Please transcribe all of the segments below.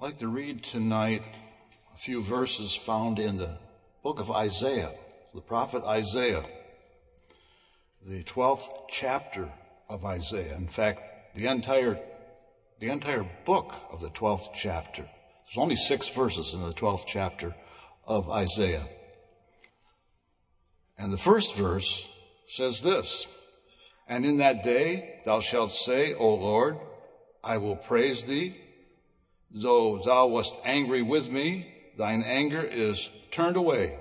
I'd like to read tonight a few verses found in the book of Isaiah, the prophet Isaiah, the 12th chapter of Isaiah. In fact, the entire, the entire book of the 12th chapter. There's only six verses in the 12th chapter of Isaiah. And the first verse says this, And in that day thou shalt say, O Lord, I will praise thee Though thou wast angry with me, thine anger is turned away,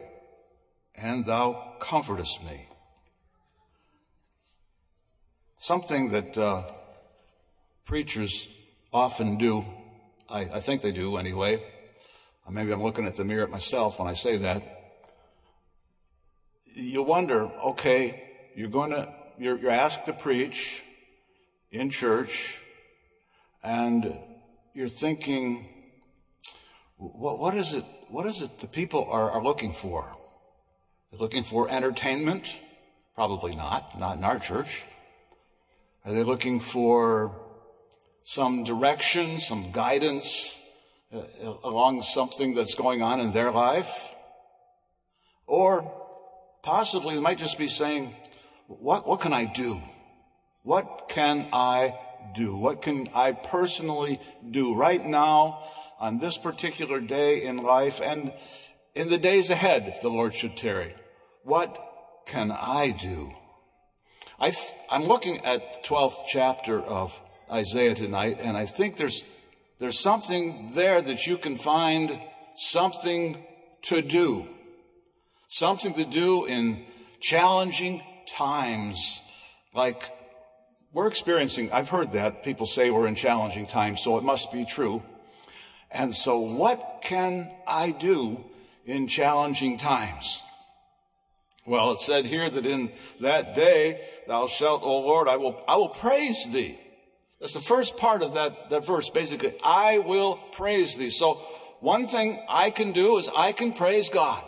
and thou comfortest me. Something that uh, preachers often do, I, I think they do anyway. Maybe I'm looking at the mirror at myself when I say that. You wonder, okay, you're going to, you're, you're asked to preach in church, and you're thinking, what, what is it? What is it the people are, are looking for? They're looking for entertainment? Probably not. Not in our church. Are they looking for some direction, some guidance uh, along something that's going on in their life? Or possibly they might just be saying, what, what can I do? What can I do? What can I personally do right now on this particular day in life and in the days ahead if the Lord should tarry? What can I do? I am looking at the 12th chapter of Isaiah tonight and I think there's, there's something there that you can find something to do. Something to do in challenging times like we're experiencing, I've heard that. People say we're in challenging times, so it must be true. And so what can I do in challenging times? Well, it said here that in that day, thou shalt, O Lord, I will, I will praise thee. That's the first part of that, that verse, basically. I will praise thee. So one thing I can do is I can praise God.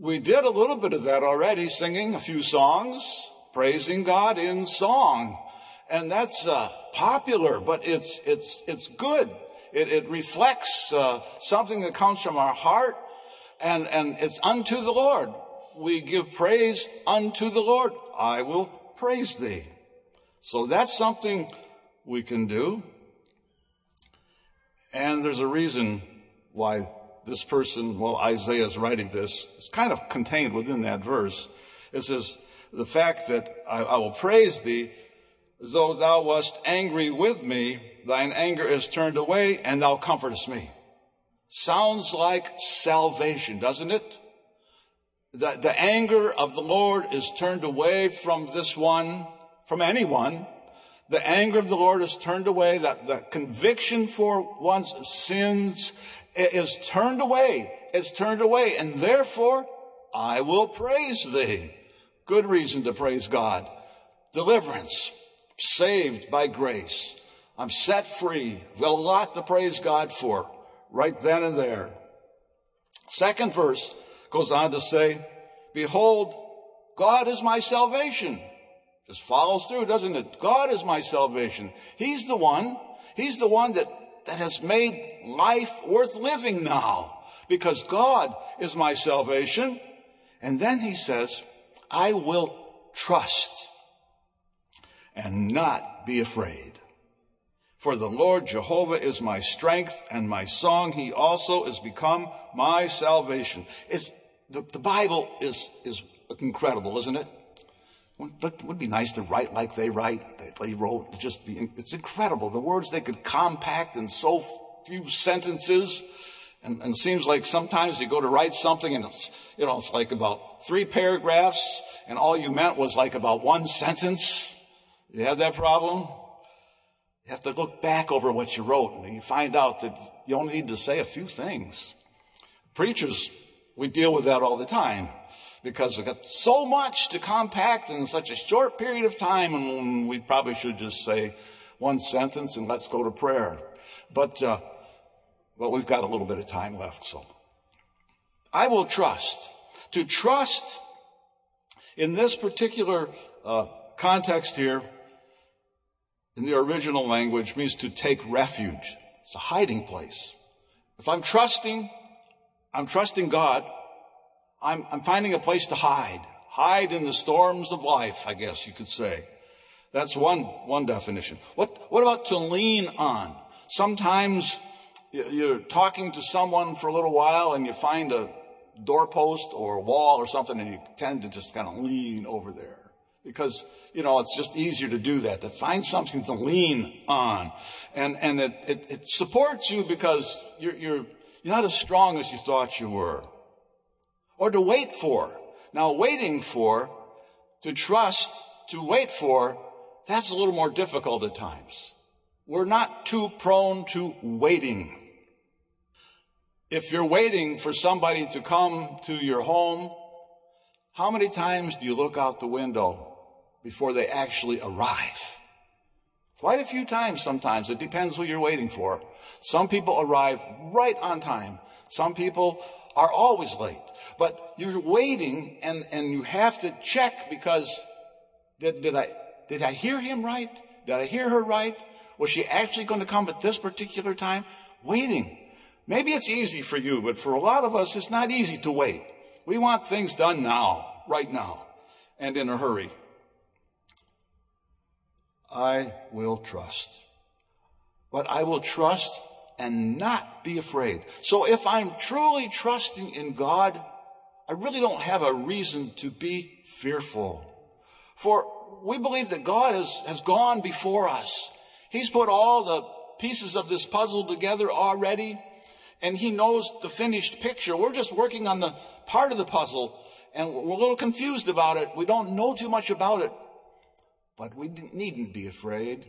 We did a little bit of that already, singing a few songs praising God in song. And that's uh, popular, but it's, it's, it's good. It, it reflects uh, something that comes from our heart, and, and it's unto the Lord. We give praise unto the Lord. I will praise thee. So that's something we can do. And there's a reason why this person, well, Isaiah is writing this. It's kind of contained within that verse. It says, the fact that I, I will praise thee, though thou wast angry with me, thine anger is turned away and thou comfortest me. Sounds like salvation, doesn't it? The, the anger of the Lord is turned away from this one, from anyone. The anger of the Lord is turned away. That the conviction for one's sins is turned away. It's turned away. And therefore, I will praise thee. Good reason to praise God. Deliverance. Saved by grace. I'm set free. A lot to praise God for right then and there. Second verse goes on to say, behold, God is my salvation. Just follows through, doesn't it? God is my salvation. He's the one, He's the one that, that has made life worth living now because God is my salvation. And then he says, I will trust and not be afraid. For the Lord Jehovah is my strength and my song. He also is become my salvation. It's, the, the Bible is, is incredible, isn't it? It would be nice to write like they write. They, they wrote, just be, it's incredible. The words they could compact in so few sentences. And, and, it seems like sometimes you go to write something and it's, you know, it's like about three paragraphs and all you meant was like about one sentence. You have that problem? You have to look back over what you wrote and you find out that you only need to say a few things. Preachers, we deal with that all the time because we've got so much to compact in such a short period of time and we probably should just say one sentence and let's go to prayer. But, uh, well, we've got a little bit of time left, so. I will trust. To trust in this particular uh, context here, in the original language, means to take refuge. It's a hiding place. If I'm trusting, I'm trusting God, I'm, I'm finding a place to hide. Hide in the storms of life, I guess you could say. That's one, one definition. What, what about to lean on? Sometimes you're talking to someone for a little while and you find a doorpost or a wall or something and you tend to just kind of lean over there. Because, you know, it's just easier to do that, to find something to lean on. And, and it, it, it supports you because you're, you're, you're not as strong as you thought you were. Or to wait for. Now, waiting for, to trust, to wait for, that's a little more difficult at times. We're not too prone to waiting. If you're waiting for somebody to come to your home, how many times do you look out the window before they actually arrive? Quite a few times sometimes. It depends who you're waiting for. Some people arrive right on time. Some people are always late. But you're waiting and, and you have to check because did, did I, did I hear him right? Did I hear her right? Was she actually going to come at this particular time? Waiting. Maybe it's easy for you, but for a lot of us, it's not easy to wait. We want things done now, right now, and in a hurry. I will trust. But I will trust and not be afraid. So if I'm truly trusting in God, I really don't have a reason to be fearful. For we believe that God has, has gone before us. He's put all the pieces of this puzzle together already, and He knows the finished picture. We're just working on the part of the puzzle, and we're a little confused about it. We don't know too much about it, but we needn't be afraid.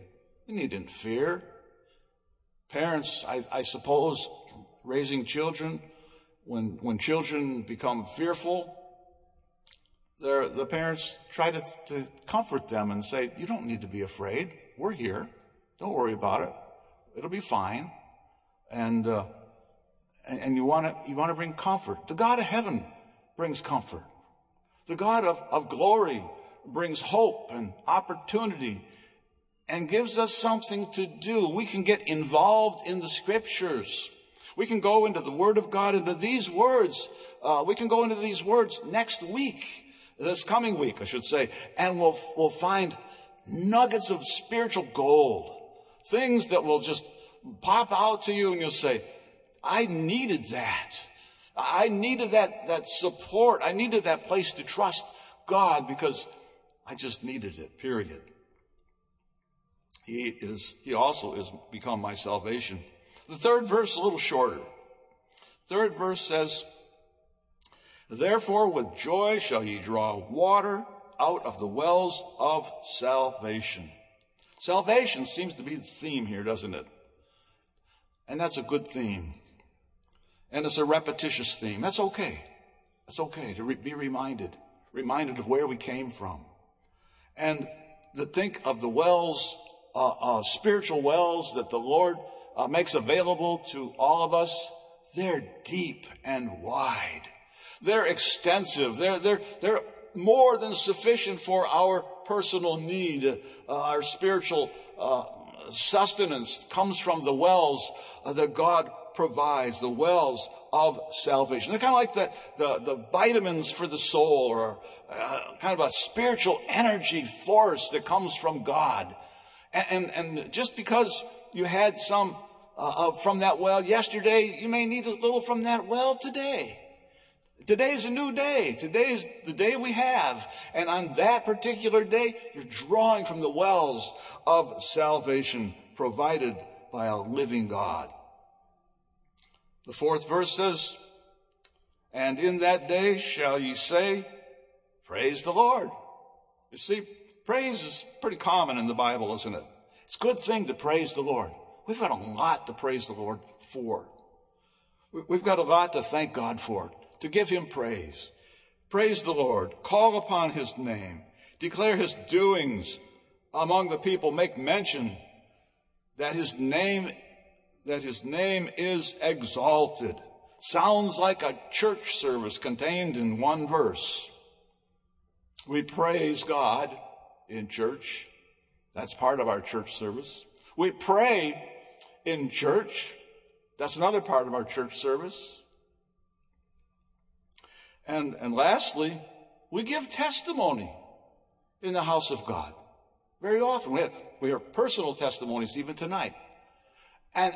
We needn't fear. Parents, I, I suppose, raising children, when, when children become fearful, the parents try to, to comfort them and say, You don't need to be afraid. We're here. Don't worry about it. It'll be fine. And, uh, and, and you want to you want to bring comfort. The God of heaven brings comfort. The God of, of glory brings hope and opportunity and gives us something to do. We can get involved in the scriptures. We can go into the Word of God, into these words. Uh, we can go into these words next week this coming week, I should say, and we'll, we'll find nuggets of spiritual gold. Things that will just pop out to you and you'll say, I needed that. I needed that, that support. I needed that place to trust God because I just needed it, period. He is, he also is become my salvation. The third verse is a little shorter. Third verse says, Therefore, with joy shall ye draw water out of the wells of salvation. Salvation seems to be the theme here, doesn't it? And that's a good theme. And it's a repetitious theme. That's okay. That's okay to re- be reminded, reminded of where we came from. And to think of the wells, uh, uh, spiritual wells that the Lord uh, makes available to all of us. They're deep and wide. They're extensive. They're, they're, they're more than sufficient for our personal need. Uh, our spiritual uh, sustenance comes from the wells uh, that God provides, the wells of salvation. They're kind of like the, the, the vitamins for the soul or uh, kind of a spiritual energy force that comes from God. And, and, and just because you had some uh, from that well yesterday, you may need a little from that well today. Today's a new day. Today's the day we have. And on that particular day, you're drawing from the wells of salvation provided by a living God. The fourth verse says, And in that day shall ye say, Praise the Lord. You see, praise is pretty common in the Bible, isn't it? It's a good thing to praise the Lord. We've got a lot to praise the Lord for. We've got a lot to thank God for to give him praise. Praise the Lord. Call upon his name. Declare his doings among the people. Make mention that his name, that his name is exalted. Sounds like a church service contained in one verse. We praise God in church. That's part of our church service. We pray in church. That's another part of our church service. And, and lastly, we give testimony in the house of God. Very often. We have, we have personal testimonies even tonight. And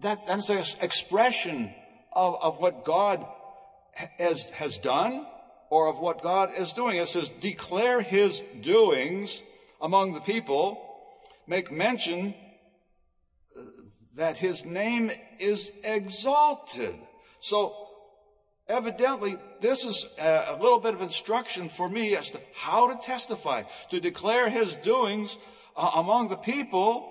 that, that's an expression of, of what God has, has done or of what God is doing. It says, declare his doings among the people, make mention that his name is exalted. So evidently, this is a little bit of instruction for me as to how to testify, to declare his doings uh, among the people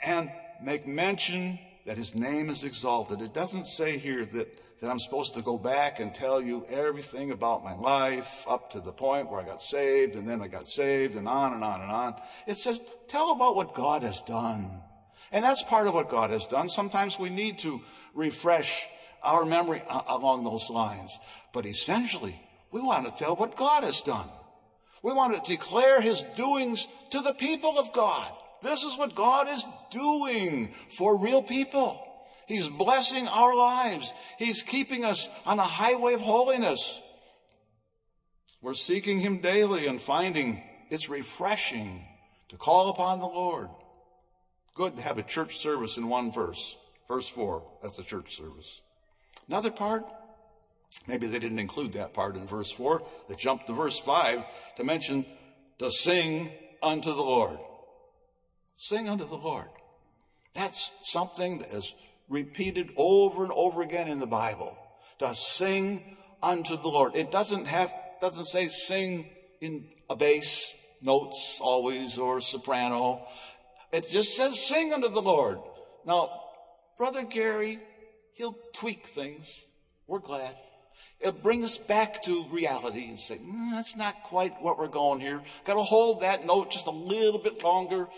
and make mention that his name is exalted. It doesn't say here that, that I'm supposed to go back and tell you everything about my life up to the point where I got saved and then I got saved and on and on and on. It says, tell about what God has done. And that's part of what God has done. Sometimes we need to refresh our memory uh, along those lines. But essentially, we want to tell what God has done. We want to declare his doings to the people of God. This is what God is doing for real people. He's blessing our lives. He's keeping us on a highway of holiness. We're seeking him daily and finding it's refreshing to call upon the Lord. Good to have a church service in one verse. Verse 4, that's the church service. Another part, maybe they didn't include that part in verse 4. They jumped to verse 5 to mention to sing unto the Lord. Sing unto the Lord. That's something that is repeated over and over again in the Bible. To sing unto the Lord. It doesn't have, doesn't say sing in a bass notes always or soprano. It just says sing unto the Lord. Now, Brother Gary, he'll tweak things. We're glad. It'll bring us back to reality and say, mm, that's not quite what we're going here. Got to hold that note just a little bit longer,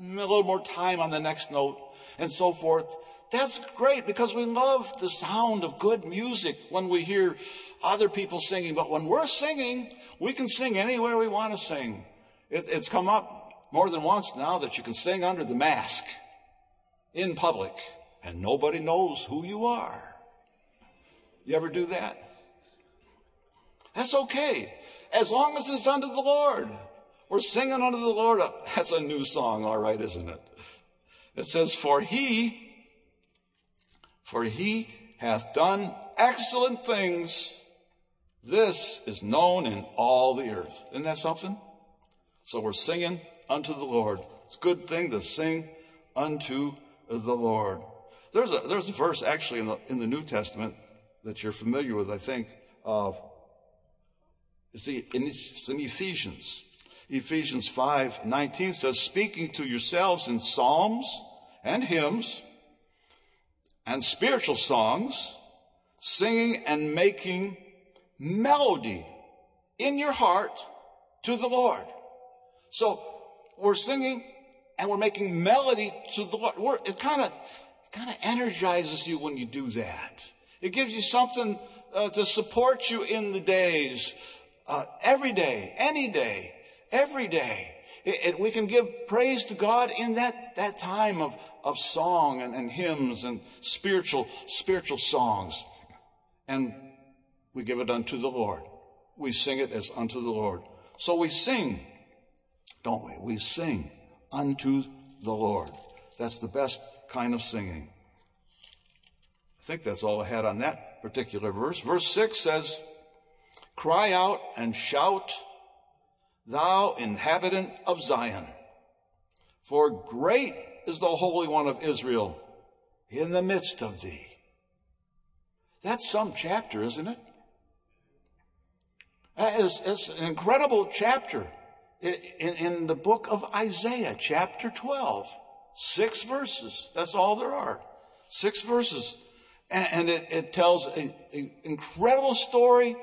a little more time on the next note, and so forth. That's great because we love the sound of good music when we hear other people singing. But when we're singing, we can sing anywhere we want to sing. It, it's come up more than once now that you can sing under the mask in public and nobody knows who you are. You ever do that? That's okay. As long as it's under the Lord. We're singing unto the Lord. That's a new song, all right, isn't it? It says, For he, for he hath done excellent things. This is known in all the earth. Isn't that something? So we're singing unto the Lord. It's a good thing to sing unto the Lord. There's a, there's a verse actually in the, in the New Testament that you're familiar with, I think, of, see, in, it's in Ephesians. Ephesians 5, 19 says, speaking to yourselves in psalms and hymns and spiritual songs, singing and making melody in your heart to the Lord. So we're singing and we're making melody to the Lord. We're, it kind of kind of energizes you when you do that. It gives you something uh, to support you in the days, uh, every day, any day, every day. It, it, we can give praise to God in that, that time of, of song and, and hymns and spiritual, spiritual songs. And we give it unto the Lord. We sing it as unto the Lord. So we sing don't we? We sing unto the Lord. That's the best kind of singing. I think that's all I had on that particular verse. Verse 6 says, Cry out and shout, thou inhabitant of Zion, for great is the Holy One of Israel in the midst of thee. That's some chapter, isn't it? That is, it's an incredible chapter in, in the book of Isaiah, chapter 12. Six verses. That's all there are. Six verses. And, it, it, tells an incredible story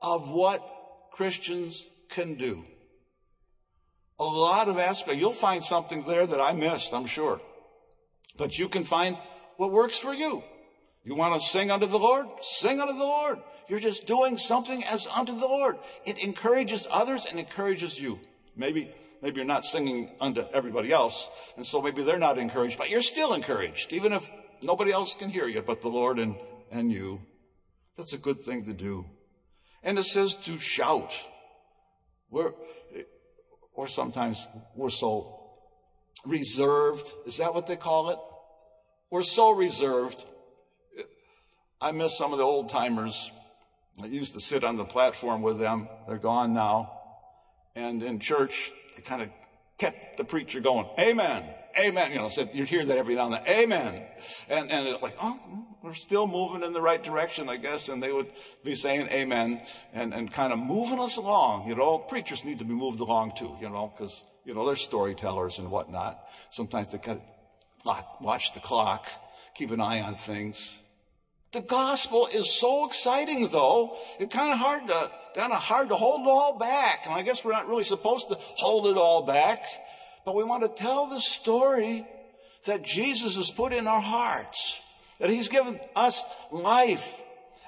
of what Christians can do. A lot of aspects. You'll find something there that I missed, I'm sure. But you can find what works for you. You want to sing unto the Lord? Sing unto the Lord. You're just doing something as unto the Lord. It encourages others and encourages you. Maybe maybe you're not singing unto everybody else. And so maybe they're not encouraged, but you're still encouraged, even if nobody else can hear you but the Lord and, and you. That's a good thing to do. And it says to shout. We're, or sometimes we're so reserved. Is that what they call it? We're so reserved. I miss some of the old timers. I used to sit on the platform with them. They're gone now. And in church, they kind of kept the preacher going. Amen. Amen. You know, so you'd hear that every now and then. Amen. And, and it's like, oh, we're still moving in the right direction, I guess. And they would be saying amen and, and kind of moving us along. You know, preachers need to be moved along too, you know, because, you know, they're storytellers and whatnot. Sometimes they kind of watch the clock, keep an eye on things. The gospel is so exciting though, it's kind of hard to, kind of hard to hold it all back. And I guess we're not really supposed to hold it all back, but we want to tell the story that Jesus has put in our hearts, that he's given us life,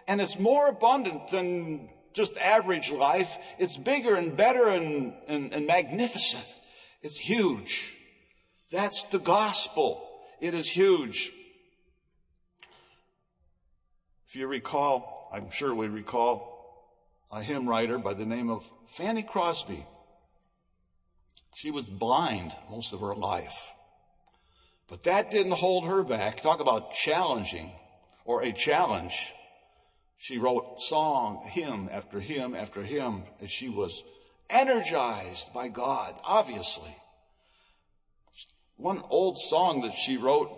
and it's more abundant than just average life. It's bigger and better and, and, and magnificent. It's huge. That's the gospel. It is huge. If you recall, I'm sure we recall a hymn writer by the name of Fanny Crosby. She was blind most of her life. But that didn't hold her back. Talk about challenging or a challenge. She wrote song, hymn after hymn after hymn she was energized by God, obviously. One old song that she wrote,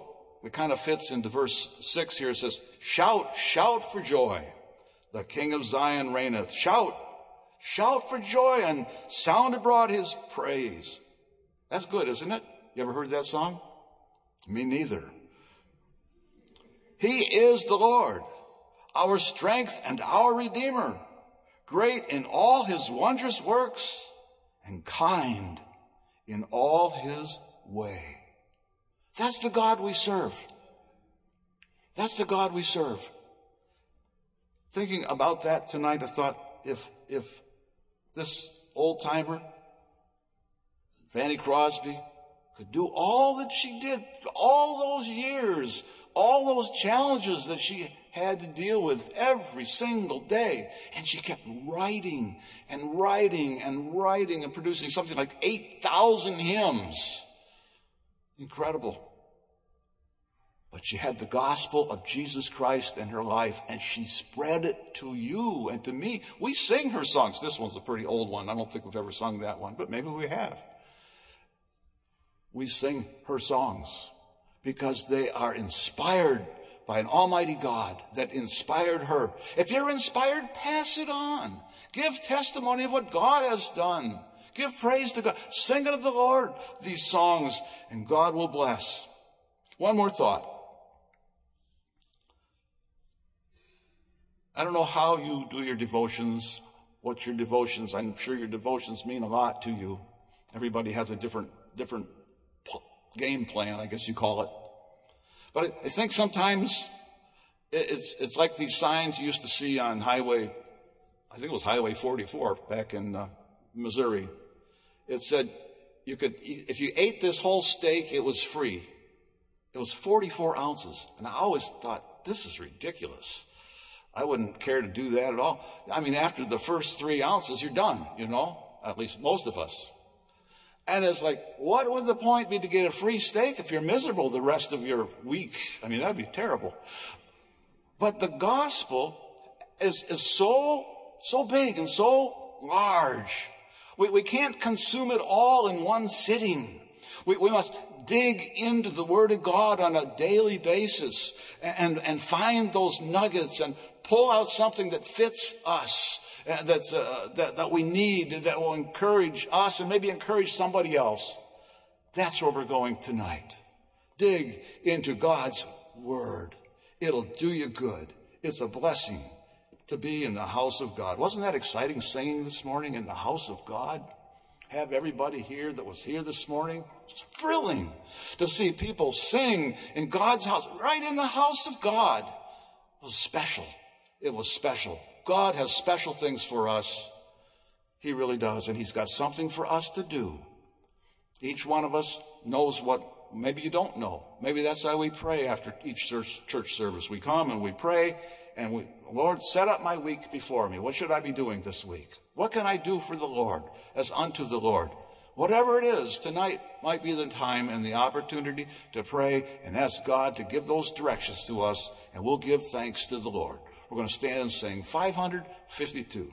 it kind of fits into verse 6 here. Says, Shout, shout for joy. The King of Zion reigneth. Shout, shout for joy and sound abroad his praise. That's good, isn't it? You ever heard that song? Me neither. He is the Lord, our strength and our Redeemer, great in all his wondrous works and kind in all his way. That's the God we serve. That's the God we serve. Thinking about that tonight, I thought if, if this old timer, Fanny Crosby, could do all that she did, all those years, all those challenges that she had to deal with every single day. And she kept writing and writing and writing and producing something like 8,000 hymns. Incredible. But she had the gospel of Jesus Christ in her life and she spread it to you and to me. We sing her songs. This one's a pretty old one. I don't think we've ever sung that one, but maybe we have. We sing her songs because they are inspired by an almighty God that inspired her. If you're inspired, pass it on. Give testimony of what God has done. Give praise to God. Sing unto the Lord these songs and God will bless. One more thought. I don't know how you do your devotions, what your devotions, I'm sure your devotions mean a lot to you. Everybody has a different, different game plan, I guess you call it. But I think sometimes it's, it's like these signs you used to see on highway, I think it was highway 44 back in uh, Missouri. It said you could, if you ate this whole steak, it was free. It was 44 ounces. And I always thought, this is ridiculous. I wouldn't care to do that at all. I mean, after the first three ounces, you're done, you know, at least most of us. And it's like, what would the point be to get a free steak if you're miserable the rest of your week? I mean, that'd be terrible. But the gospel is, is so, so big and so large. We, we can't consume it all in one sitting. We, we must dig into the Word of God on a daily basis and, and find those nuggets and pull out something that fits us, uh, that's, uh, that, that we need, that will encourage us and maybe encourage somebody else. That's where we're going tonight. Dig into God's Word. It'll do you good. It's a blessing to be in the house of God. Wasn't that exciting singing this morning in the house of God? Have everybody here that was here this morning. It's thrilling to see people sing in God's house, right in the house of God. It was special. It was special. God has special things for us. He really does. And He's got something for us to do Each one of us knows what maybe you don't know. Maybe that's why we pray after each church service. We come and we pray and we, Lord, set up my week before me. What should I be doing this week? What can I do for the Lord as unto the Lord? Whatever it is, tonight might be the time and the opportunity to pray and ask God to give those directions to us, and we'll give thanks to the Lord. We're going to stand and sing 552.